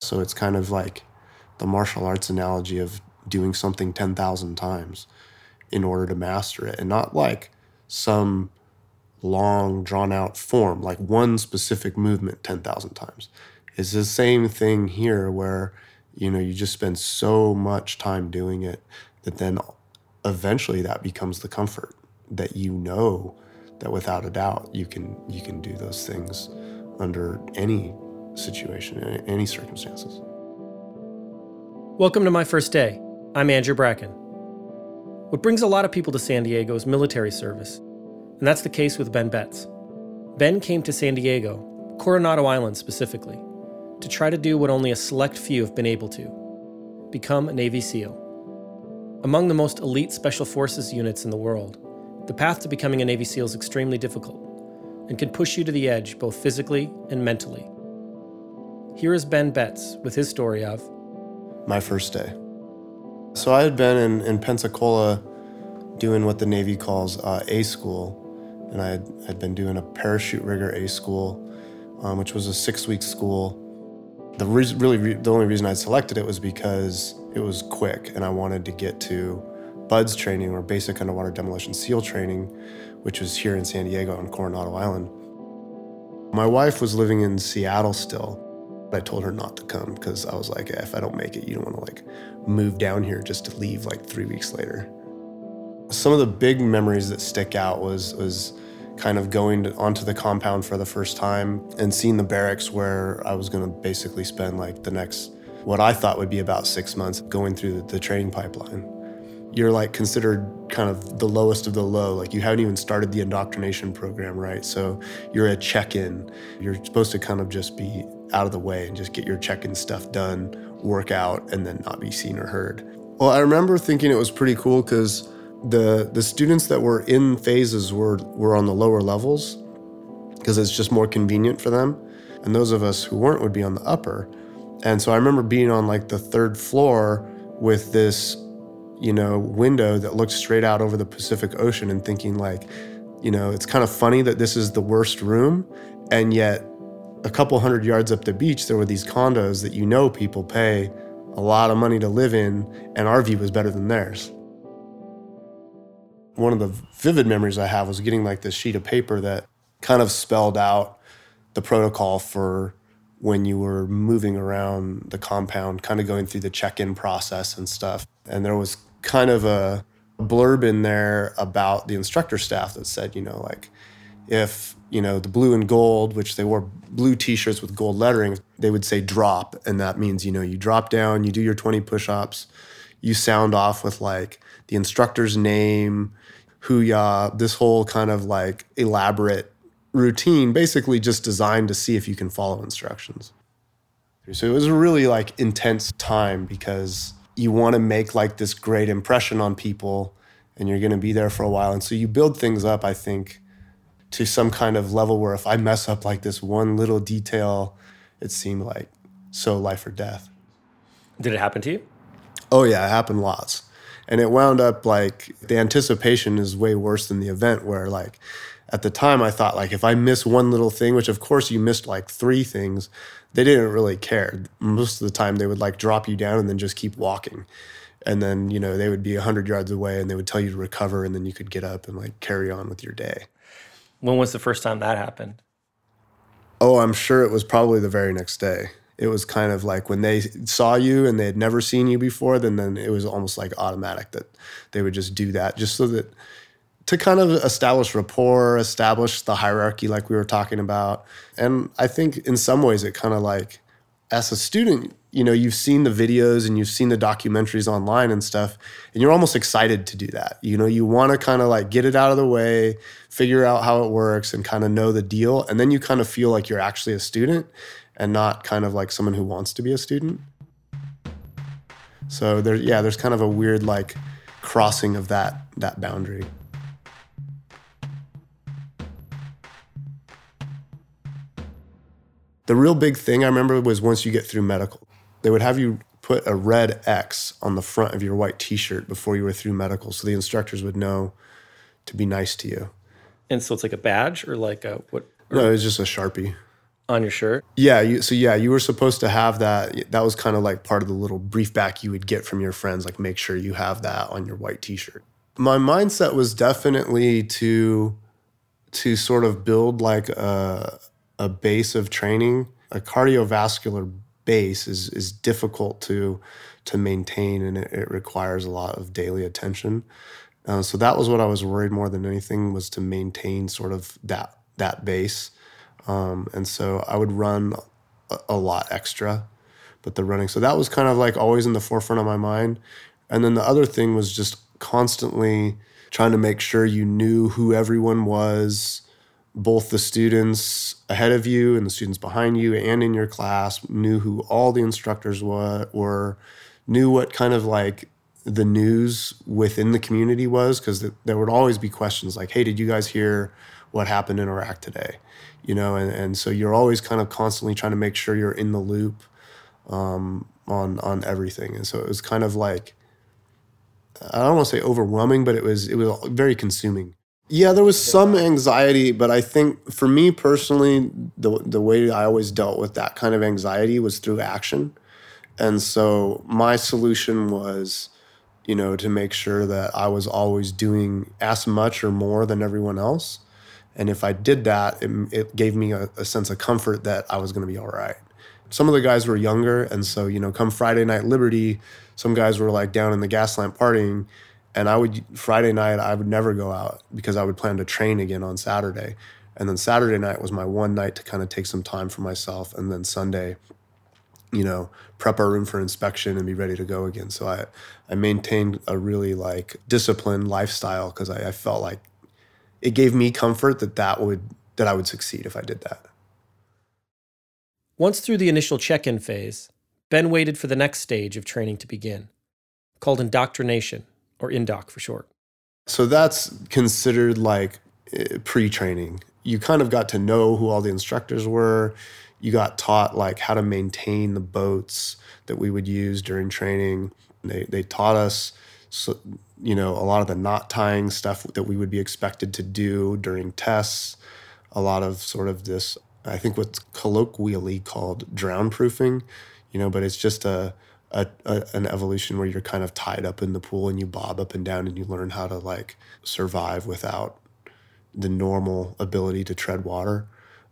So it's kind of like the martial arts analogy of doing something 10,000 times in order to master it and not like some long drawn out form like one specific movement 10,000 times. It's the same thing here where you know you just spend so much time doing it that then eventually that becomes the comfort that you know that without a doubt you can you can do those things under any situation in any circumstances. Welcome to my first day. I'm andrew bracken. What brings a lot of people to san diego is military service and that's the case with ben betts. Ben came to san diego coronado island specifically to try to do what only a select few have been able to become a navy seal. Among the most elite special forces units in the world the path to becoming a Navy SEAL is extremely difficult and can push you to the edge both physically and mentally. Here is Ben Betts with his story of my first day. So I had been in, in Pensacola doing what the Navy calls uh, A school, and I had, had, been doing a parachute rigger A school, um, which was a six week school. The re- really re- the only reason I selected it was because it was quick, and I wanted to get to BUDS training or basic underwater demolition SEAL training, which was here in San Diego on Coronado Island. My wife was living in Seattle still. I told her not to come because I was like, if I don't make it, you don't want to like move down here just to leave like three weeks later. Some of the big memories that stick out was was kind of going to, onto the compound for the first time and seeing the barracks where I was going to basically spend like the next what I thought would be about six months going through the, the training pipeline you're like considered kind of the lowest of the low. Like you haven't even started the indoctrination program, right? So you're a check in. You're supposed to kind of just be out of the way and just get your check in stuff done, work out, and then not be seen or heard. Well, I remember thinking it was pretty cool because the the students that were in phases were were on the lower levels because it's just more convenient for them. And those of us who weren't would be on the upper. And so I remember being on like the third floor with this you know, window that looked straight out over the Pacific Ocean and thinking like, you know, it's kind of funny that this is the worst room and yet a couple hundred yards up the beach there were these condos that you know people pay a lot of money to live in and our view was better than theirs. One of the vivid memories I have was getting like this sheet of paper that kind of spelled out the protocol for when you were moving around the compound, kind of going through the check in process and stuff. And there was kind of a blurb in there about the instructor staff that said, you know, like if, you know, the blue and gold, which they wore blue t-shirts with gold lettering, they would say drop. And that means, you know, you drop down, you do your 20 push-ups, you sound off with like the instructor's name, Hoo-yah, this whole kind of like elaborate routine, basically just designed to see if you can follow instructions. So it was a really like intense time because you want to make like this great impression on people and you're going to be there for a while. And so you build things up, I think, to some kind of level where if I mess up like this one little detail, it seemed like so life or death. Did it happen to you? Oh, yeah, it happened lots. And it wound up like the anticipation is way worse than the event, where like at the time I thought like if I miss one little thing, which of course you missed like three things, they didn't really care. Most of the time, they would like drop you down and then just keep walking. And then, you know, they would be 100 yards away and they would tell you to recover and then you could get up and like carry on with your day. When was the first time that happened? Oh, I'm sure it was probably the very next day. It was kind of like when they saw you and they had never seen you before, then then it was almost like automatic that they would just do that just so that to kind of establish rapport, establish the hierarchy like we were talking about. And I think in some ways it kind of like as a student, you know, you've seen the videos and you've seen the documentaries online and stuff, and you're almost excited to do that. You know, you want to kind of like get it out of the way, figure out how it works, and kind of know the deal. And then you kind of feel like you're actually a student and not kind of like someone who wants to be a student. So there, yeah, there's kind of a weird like crossing of that that boundary. The real big thing I remember was once you get through medical, they would have you put a red X on the front of your white t shirt before you were through medical so the instructors would know to be nice to you. And so it's like a badge or like a what? No, it's just a Sharpie. on your shirt. Yeah, you, so yeah, you were supposed to have that. That was kind of like part of the little brief back you would get from your friends, like make sure you have that on your white t-shirt. My mindset was definitely to to sort of build like a a base of training. A cardiovascular base is is difficult to to maintain, and it, it requires a lot of daily attention. Uh, so that was what I was worried more than anything was to maintain sort of that that base. Um, and so I would run a, a, lot extra, but the running. So that was kind of like always in the forefront of my mind. And then the other thing was just constantly trying to make sure you knew who everyone was, both the students ahead of you and the students behind you and in your class, knew who all the instructors were, knew what kind of like the news within the community was because there would always be questions like, hey, did you guys hear what happened in Iraq today? You know, and, and so you're always kind of constantly trying to make sure you're in the loop um, on on everything. And so it was kind of like I don't want to say overwhelming, but it was it was very consuming. Yeah, there was some anxiety, but I think for me personally, the the way I always dealt with that kind of anxiety was through action. And so my solution was you know, to make sure that I was always doing as much or more than everyone else. And if I did that, it, it gave me a, a, sense of comfort that I was going to be all right. Some of the guys were younger. And so, you know, come Friday Night Liberty, some guys were like down in the Gaslamp partying. And I would, Friday night, I would never go out because I would plan to train again on Saturday. And then Saturday night was my one night to kind of take some time for myself. And then Sunday, you know, prep our room for inspection and be ready to go again. So I, I maintained a really like disciplined lifestyle because I, I felt like it gave me comfort that that would that I would succeed if I did that. Once through the initial check-in phase, Ben waited for the next stage of training to begin, called indoctrination or indoc for short. So that's considered like eh, pre-training. You kind of got to know who all the instructors were you got taught like how to maintain the boats that we would use during training. They they taught us so, you know a lot of the knot tying stuff that we would be expected to do during tests. A lot of sort of this I think what's colloquially called drown proofing, you know, but it's just a, a, a, an evolution where you're kind of tied up in the pool and you bob up and down and you learn how to like survive without the normal ability to tread water.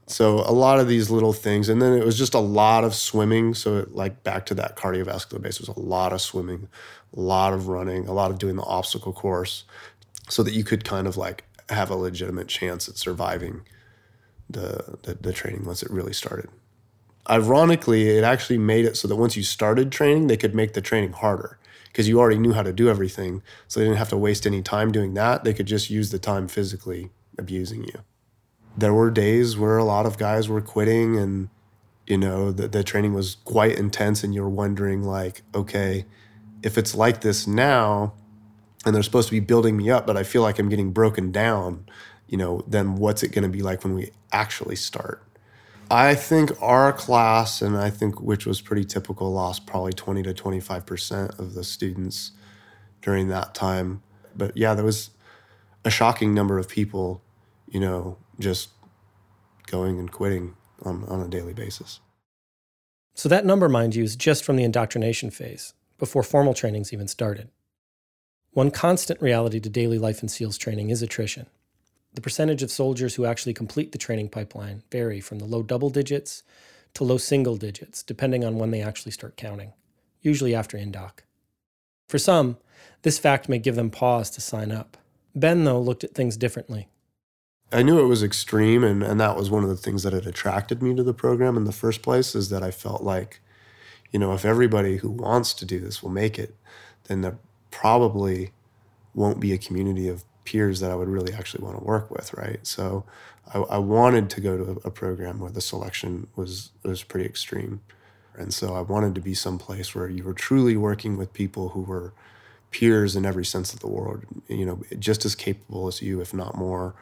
So a lot of these little things, and then it was just a lot of swimming. So it, like back to that cardiovascular base, was a lot of swimming, a lot of running, a lot of doing the obstacle course, so that you could kind of like have a legitimate chance at surviving the, the, the training once it really started. Ironically, it actually made it so that once you started training, they could make the training harder because you already knew how to do everything. So they didn't have to waste any time doing that. They could just use the time physically abusing you there were days where a lot of guys were quitting and you know the, the training was quite intense and you're wondering like okay if it's like this now and they're supposed to be building me up but i feel like i'm getting broken down you know then what's it going to be like when we actually start i think our class and i think which was pretty typical lost probably 20 to 25% of the students during that time but yeah there was a shocking number of people you know just going and quitting on, on a daily basis. So that number, mind you, is just from the indoctrination phase, before formal trainings even started. One constant reality to daily life in SEALs training is attrition. The percentage of soldiers who actually complete the training pipeline vary from the low double digits to low single digits, depending on when they actually start counting, usually after indoc. For some, this fact may give them pause to sign up. Ben, though, looked at things differently. I knew it was extreme, and, and that was one of the things that had attracted me to the program in the first place is that I felt like, you know, if everybody who wants to do this will make it, then there probably won't be a community of peers that I would really actually want to work with, right? So I, I wanted to go to a program where the selection was was pretty extreme, and so I wanted to be someplace where you were truly working with people who were peers in every sense of the word, you know, just as capable as you, if not more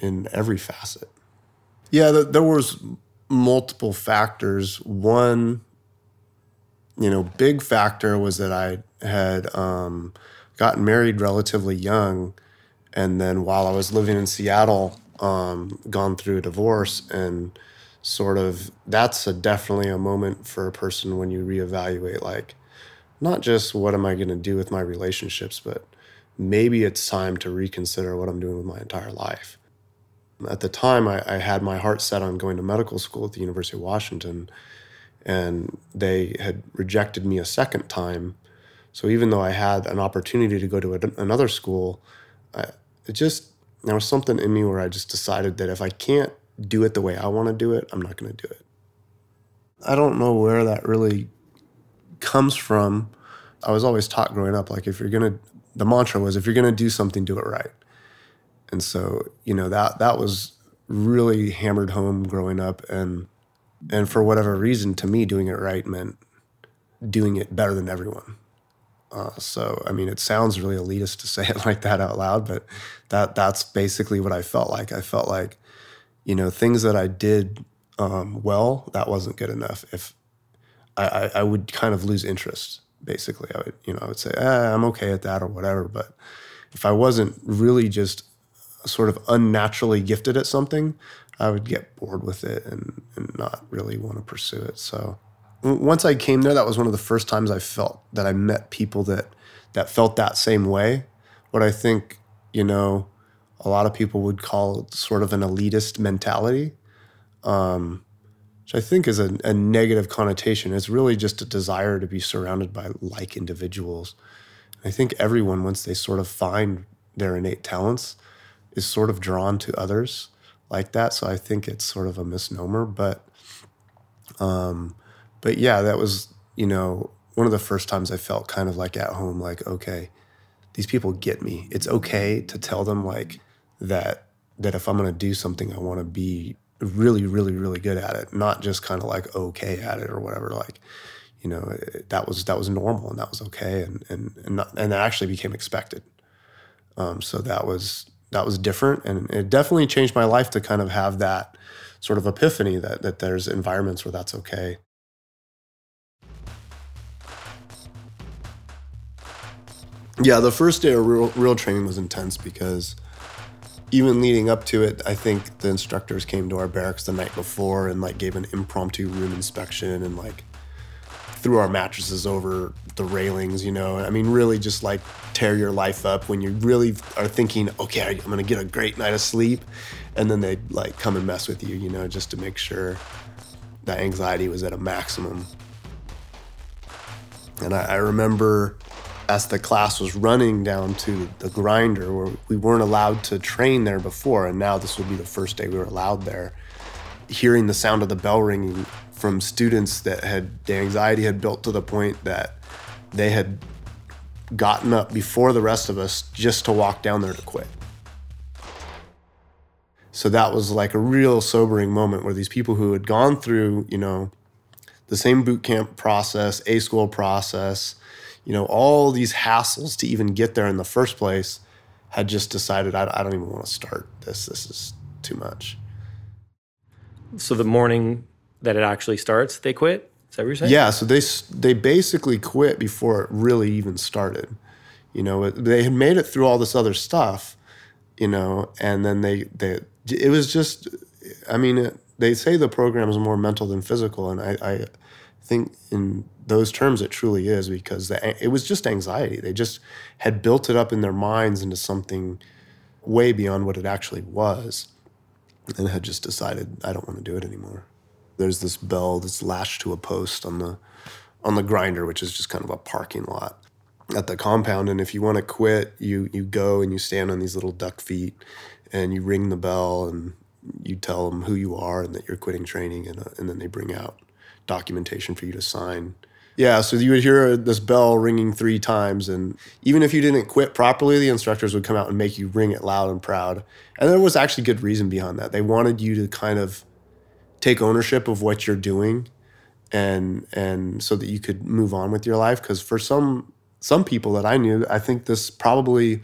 in every facet. Yeah, there was multiple factors. One, you know, big factor was that I had um, gotten married relatively young, and then while I was living in Seattle, um, gone through a divorce, and sort of that's a definitely a moment for a person when you reevaluate like not just what am I going to do with my relationships, but maybe it's time to reconsider what I'm doing with my entire life. At the time, I, I, had my heart set on going to medical school at the University of Washington, and they had rejected me a second time. So even though I had an opportunity to go to a, another school, I, it just there was something in me where I just decided that if I can't do it the way I want to do it, I'm not going to do it. I don't know where that really comes from. I was always taught growing up, like if you're gonna, the mantra was if you're gonna do something, do it right. And so, you know, that that was really hammered home growing up, and and for whatever reason, to me, doing it right meant doing it better than everyone. Uh, so, I mean, it sounds really elitist to say it like that out loud, but that that's basically what I felt like. I felt like, you know, things that I did um, well, that wasn't good enough. If I, I, would kind of lose interest. Basically, I would you know I would say eh, I'm okay at that or whatever. But if I wasn't really just sort of unnaturally gifted at something, I would get bored with it and, and not really want to pursue it. So once I came there, that was one of the first times I felt that I met people that that felt that same way. What I think you know a lot of people would call sort of an elitist mentality. Um, which I think is a, a, negative connotation. It's really just a desire to be surrounded by like individuals. I think everyone, once they sort of find their innate talents, is sort of drawn to others like that. So I think it's sort of a misnomer. But, um, but yeah, that was you know one of the first times I felt kind of like at home. Like okay, these people get me. It's okay to tell them like that that if I'm going to do something, I want to be really, really, really good at it, not just kind of like okay at it or whatever. Like, you know, it, that was that was normal and that was okay, and and and, not, and that actually became expected. Um, so that was that was different, and it definitely changed my life to kind of have that sort of epiphany that that there's environments where that's okay. Yeah, the first day of real, real training was intense because even leading up to it, I think the instructors came to our barracks the night before and like gave an impromptu room inspection and like threw our mattresses over the railings, you know. I mean, really just like tear your life up when you really are thinking, okay, I'm gonna get a great night of sleep. And then they like come and mess with you, you know, just to make sure that anxiety was at a maximum. And I, I remember as the class was running down to the grinder where we weren't allowed to train there before and now this would be the first day we were allowed there hearing the sound of the bell ringing from students that had the anxiety had built to the point that they had gotten up before the rest of us just to walk down there to quit. So that was like a real sobering moment where these people who had gone through you know the same boot camp process a school process you know, all these hassles to even get there in the first place, had just decided I, I don't even want to start this. This is too much. So the morning that it actually starts, they quit. Is that what you're saying? Yeah. So they they basically quit before it really even started. You know, they had made it through all this other stuff, you know, and then they they it was just, I mean, it, they say the program is more mental than physical, and I, I think in those terms it truly is because the, it was just anxiety. They just had built it up in their minds into something way beyond what it actually was and had just decided I don't want to do it anymore. There's this bell that's lashed to a post on the on the grinder, which is just kind of a parking lot at the compound. And if you want to quit, you you go and you stand on these little duck feet and you ring the bell and you tell them who you are and that you're quitting training and, uh, and then they bring out documentation for you to sign yeah, so you would hear this bell ringing three times, and even if you didn't quit properly, the instructors would come out and make you ring it loud and proud. And there was actually good reason behind that. They wanted you to kind of take ownership of what you're doing, and and so that you could move on with your life. Because for some some people that I knew, I think this probably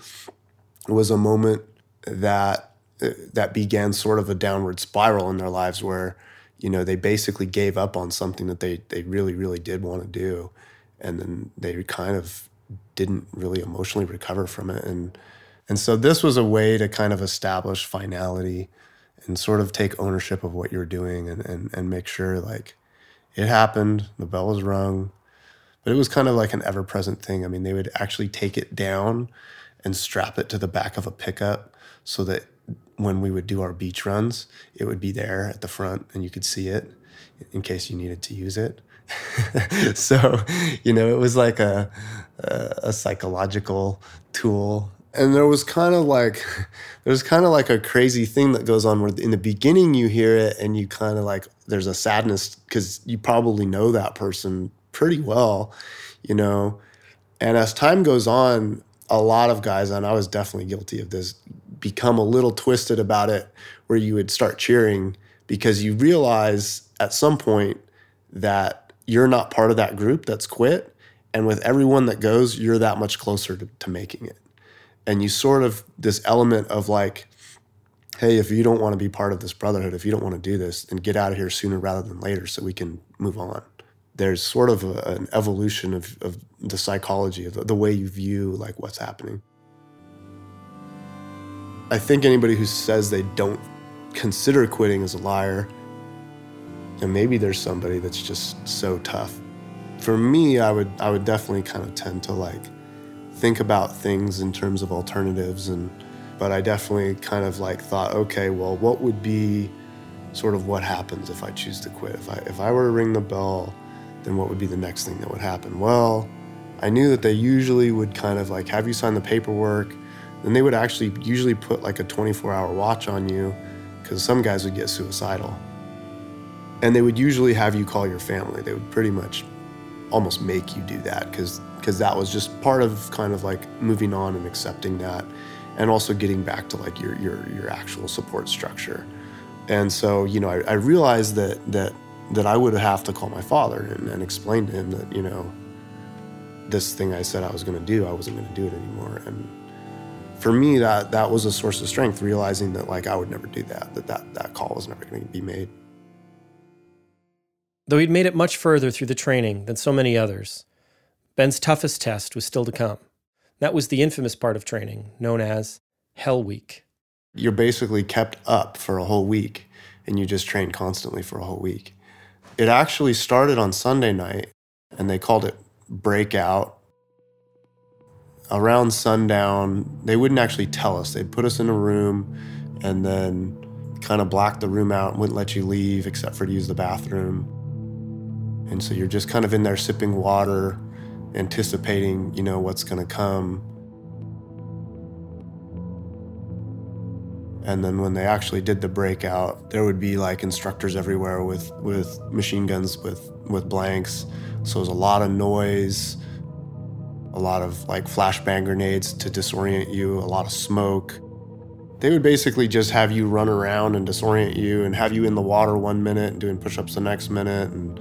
was a moment that that began sort of a downward spiral in their lives where you know, they basically gave up on something that they they really really did want to do, and then they kind of didn't really emotionally recover from it, and and so this was a way to kind of establish finality and sort of take ownership of what you're doing and, and, and make sure like it happened, the bell was rung. But it was kind of like an ever present thing. I mean, they would actually take it down and strap it to the back of a pickup so that when we would do our beach runs, it would be there at the front and you could see it in case you needed to use it. so, you know, it was like a, a, a psychological tool and there was kind of like there's kind of like a crazy thing that goes on where in the beginning you hear it and you kind of like there's a sadness because you probably know that person pretty well you know and as time goes on a lot of guys and i was definitely guilty of this become a little twisted about it where you would start cheering because you realize at some point that you're not part of that group that's quit. And with everyone that goes you're that much closer to, to making it. And you sort of this element of like hey if you don't want to be part of this brotherhood if you don't want to do this then get out of here sooner rather than later so we can move on. There's sort of a, an evolution of, of the psychology of the, the way you view like what's happening i think anybody who says they don't consider quitting is a liar and maybe there's somebody that's just so tough for me i would i would definitely kind of tend to like think about things in terms of alternatives and but I definitely kind of like thought, okay, well, what would be sort of what happens if I choose to quit? If I if I were to ring the bell, then what would be the next thing that would happen? Well, I knew that they usually would kind of like have you sign the paperwork, then they would actually usually put like a 24-hour watch on you because some guys would get suicidal. And they would usually have you call your family. They would pretty much almost make you do that because because that was just part of kind of like moving on and accepting that and also getting back to like your your your actual support structure and so you know I, I realized that that that I would have to call my father and, and explain to him that you know this thing I said I was going to do I wasn't going to do it anymore and for me that that was a source of strength realizing that like I would never do that that that, that call was never going to be made though he'd made it much further through the training than so many others Ben's toughest test was still to come. That was the infamous part of training, known as Hell Week. You're basically kept up for a whole week, and you just train constantly for a whole week. It actually started on Sunday night, and they called it Breakout. Around sundown, they wouldn't actually tell us. They'd put us in a room and then kind of black the room out and wouldn't let you leave except for to use the bathroom. And so you're just kind of in there sipping water, anticipating, you know, what's going to come. And then when they actually did the breakout, there would be like instructors everywhere with with machine guns with with blanks. So it was a lot of noise, a lot of like flashbang grenades to disorient you, a lot of smoke. They would basically just have you run around and disorient you and have you in the water one minute and doing push-ups the next minute and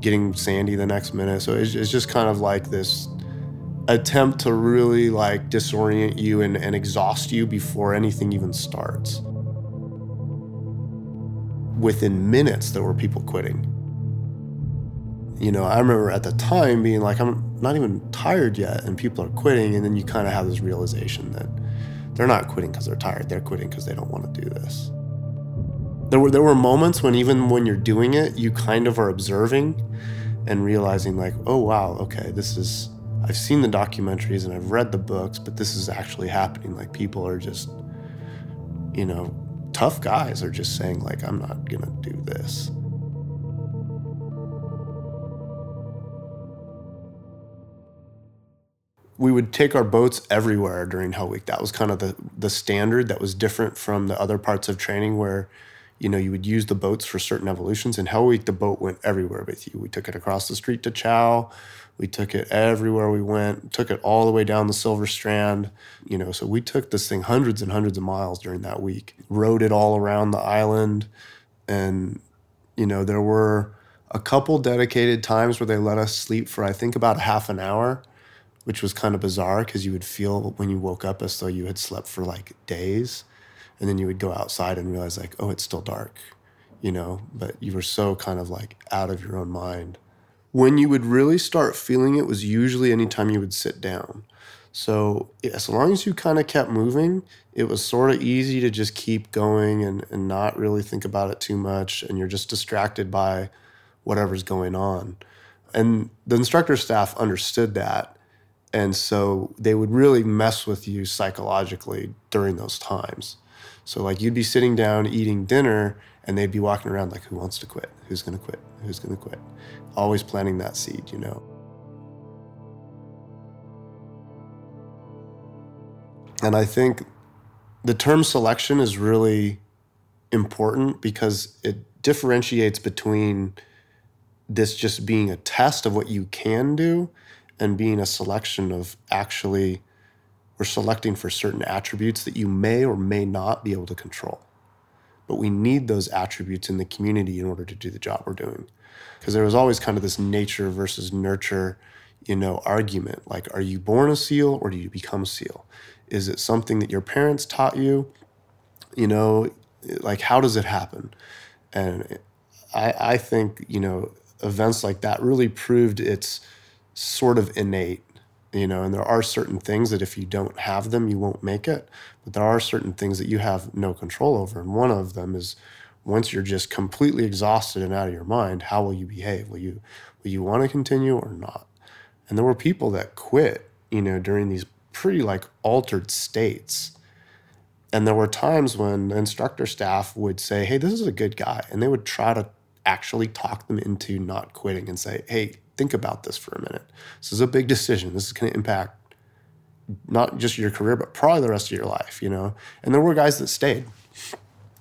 getting sandy the next minute. So it's, it's just kind of like this attempt to really like disorient you and, and exhaust you before anything even starts. Within minutes, there were people quitting. You know, I remember at the time being like, I'm not even tired yet, and people are quitting. And then you kind of have this realization that they're not quitting because they're tired, they're quitting because they don't want to do this. There were there were moments when even when you're doing it, you kind of are observing and realizing like, oh wow, okay, this is I've seen the documentaries and I've read the books, but this is actually happening. Like people are just, you know, tough guys are just saying like, I'm not gonna do this. We would take our boats everywhere during Hell Week. That was kind of the the standard that was different from the other parts of training where you know, you would use the boats for certain evolutions. In Hell Week, the boat went everywhere with you. We took it across the street to Chow. We took it everywhere we went, took it all the way down the Silver Strand. You know, so we took this thing hundreds and hundreds of miles during that week, rode it all around the island. And, you know, there were a couple dedicated times where they let us sleep for, I think, about half an hour, which was kind of bizarre because you would feel when you woke up as though you had slept for like days and then you would go outside and realize like oh it's still dark you know but you were so kind of like out of your own mind when you would really start feeling it was usually anytime you would sit down So as long as you kind of kept moving, it was sort of easy to just keep going and, and not really think about it too much. And you're just distracted by whatever's going on. And the instructor staff understood that. And so they would really mess with you psychologically during those times. So, like, you'd be sitting down eating dinner and they'd be walking around like, who wants to quit? Who's going to quit? Who's going to quit? Always planting that seed, you know. And I think the term selection is really important because it differentiates between this just being a test of what you can do and being a selection of actually we're selecting for certain attributes that you may or may not be able to control. But we need those attributes in the community in order to do the job we're doing. Because there was always kind of this nature versus nurture, you know, argument. Like, are you born a SEAL or do you become a SEAL? Is it something that your parents taught you? You know, like how does it happen? And I, I think, you know, events like that really proved it's sort of innate, you know, and there are certain things that if you don't have them, you won't make it. But there are certain things that you have no control over. And one of them is once you're just completely exhausted and out of your mind, how will you behave? Will you will you want to continue or not? And there were people that quit, you know, during these pretty like altered states. And there were times when the instructor staff would say, Hey, this is a good guy. And they would try to actually talk them into not quitting and say, Hey, think about this for a minute. This is a big decision. This is going to impact not just your career, but probably the rest of your life, you know? And there were guys that stayed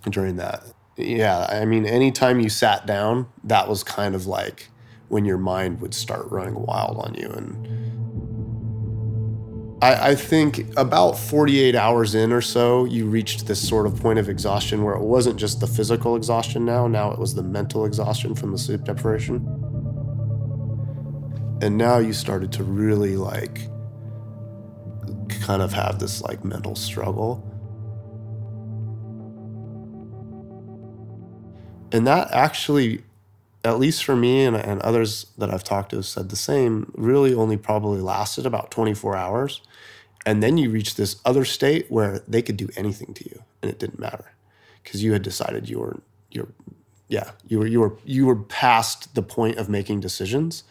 during that. Yeah. I mean, anytime you sat down, that was kind of like when your mind would start running wild on you. And, I, I, think about 48 hours in or so, you reached this sort of point of exhaustion where it wasn't just the physical exhaustion now, now it was the mental exhaustion from the sleep deprivation. And now you started to really like kind of have this like mental struggle. And that actually at least for me and, and others that I've talked to have said the same, really only probably lasted about 24 hours. And then you reach this other state where they could do anything to you and it didn't matter because you had decided you were, you're, yeah, you were, you were, you were past the point of making decisions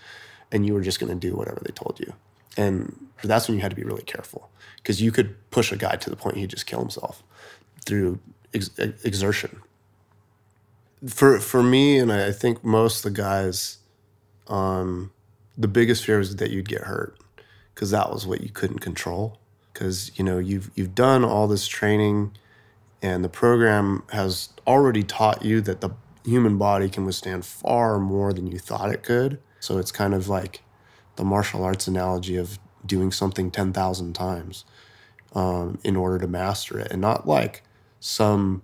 and you were just going to do whatever they told you. And that's when you had to be really careful because you could push a guy to the point he'd just kill himself through ex- exertion for for me, and I think most of the guys, um, the biggest fear was that you'd get hurt because that was what you couldn't control. Because you know you've you've done all this training, and the program has already taught you that the human body can withstand far more than you thought it could. So it's kind of like the martial arts analogy of doing something ten thousand times um, in order to master it, and not like some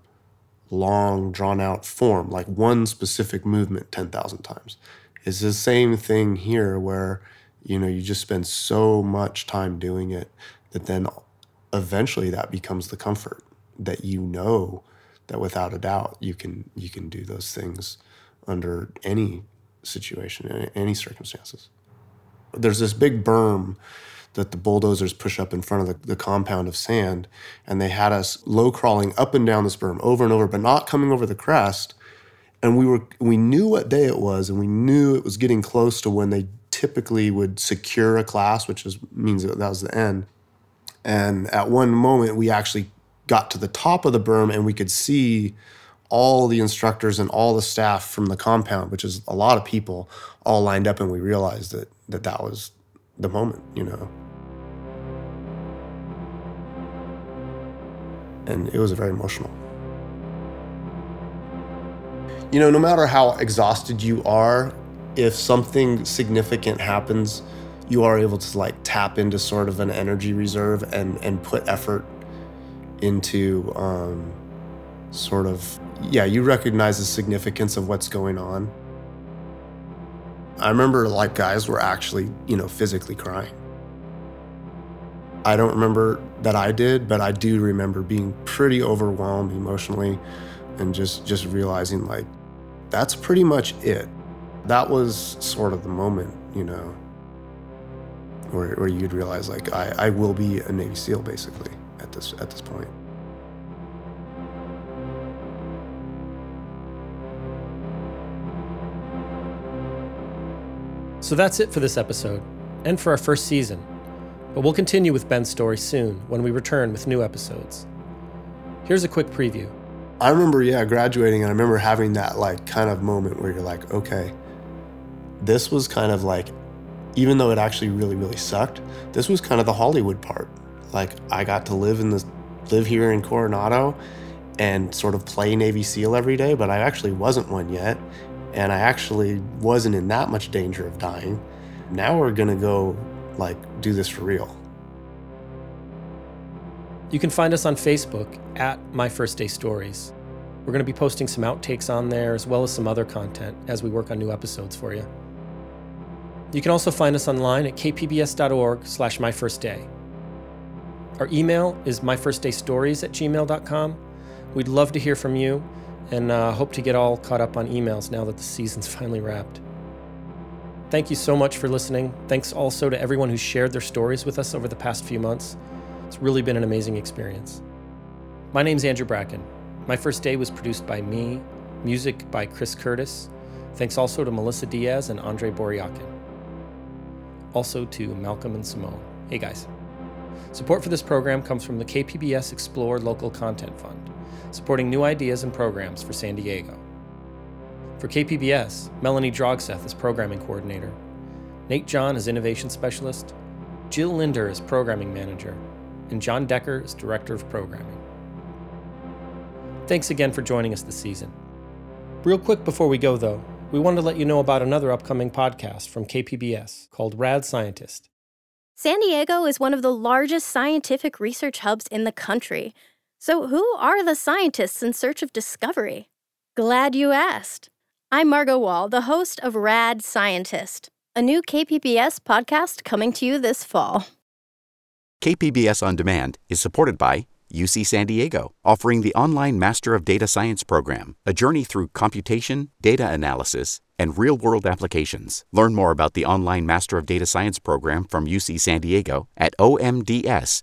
long, drawn out form, like one specific movement 10,000 times. It's the same thing here where, you know, you just spend so much time doing it that then eventually that becomes the comfort that you know that without a doubt you can you can do those things under any situation, in any circumstances. There's this big berm that the bulldozers push up in front of the, the compound of sand. And they had us low crawling up and down this berm over and over, but not coming over the crest. And we were we knew what day it was, and we knew it was getting close to when they typically would secure a class, which is, means that, that was the end. And at one moment, we actually got to the top of the berm and we could see all the instructors and all the staff from the compound, which is a lot of people, all lined up, and we realized that that, that was the moment, you know. and it was very emotional. You know, no matter how exhausted you are, if something significant happens, you are able to like tap into sort of an energy reserve and and put effort into um, sort of yeah, you recognize the significance of what's going on. I remember like guys were actually, you know, physically crying. I don't remember that I did, but I do remember being pretty overwhelmed emotionally and just just realizing like that's pretty much it. That was sort of the moment, you know. where, where you'd realize like I, I will be a Navy SEAL basically at this at this point. So that's it for this episode, and for our first season. But we'll continue with Ben's story soon when we return with new episodes. Here's a quick preview. I remember, yeah, graduating, and I remember having that like kind of moment where you're like, okay, this was kind of like, even though it actually really, really sucked, this was kind of the Hollywood part. Like, I got to live in this, live here in Coronado and sort of play Navy SEAL every day, but I actually wasn't one yet. And I actually wasn't in that much danger of dying. Now we're gonna go, like, do this for real. You can find us on Facebook at My First Day Stories. We're going to be posting some outtakes on there as well as some other content as we work on new episodes for you. You can also find us online at kpbs.org slash myfirstday. Our email is myfirstdaystories at gmail.com. We'd love to hear from you and uh, hope to get all caught up on emails now that the season's finally wrapped. Thank you so much for listening. Thanks also to everyone who shared their stories with us over the past few months. It's really been an amazing experience. My name's Andrew Bracken. My first day was produced by me, music by Chris Curtis. Thanks also to Melissa Diaz and Andre Boryakin. Also to Malcolm and Simone. Hey guys. Support for this program comes from the KPBS Explore Local Content Fund, supporting new ideas and programs for San Diego. For KPBS, Melanie Drogseth is Programming Coordinator, Nate John is Innovation Specialist, Jill Linder is Programming Manager, and John Decker is Director of Programming. Thanks again for joining us this season. Real quick before we go, though, we wanted to let you know about another upcoming podcast from KPBS called Rad Scientist. San Diego is one of the largest scientific research hubs in the country. So, who are the scientists in search of discovery? Glad you asked. I'm Margot Wohl, the host of Rad Scientist, a new KPBS podcast coming to you this fall. KPBS On Demand is supported by UC San Diego, offering the online Master of Data Science program, a journey through computation, data analysis, and real world applications. Learn more about the online Master of Data Science program from UC San Diego at omds.ucsd.edu.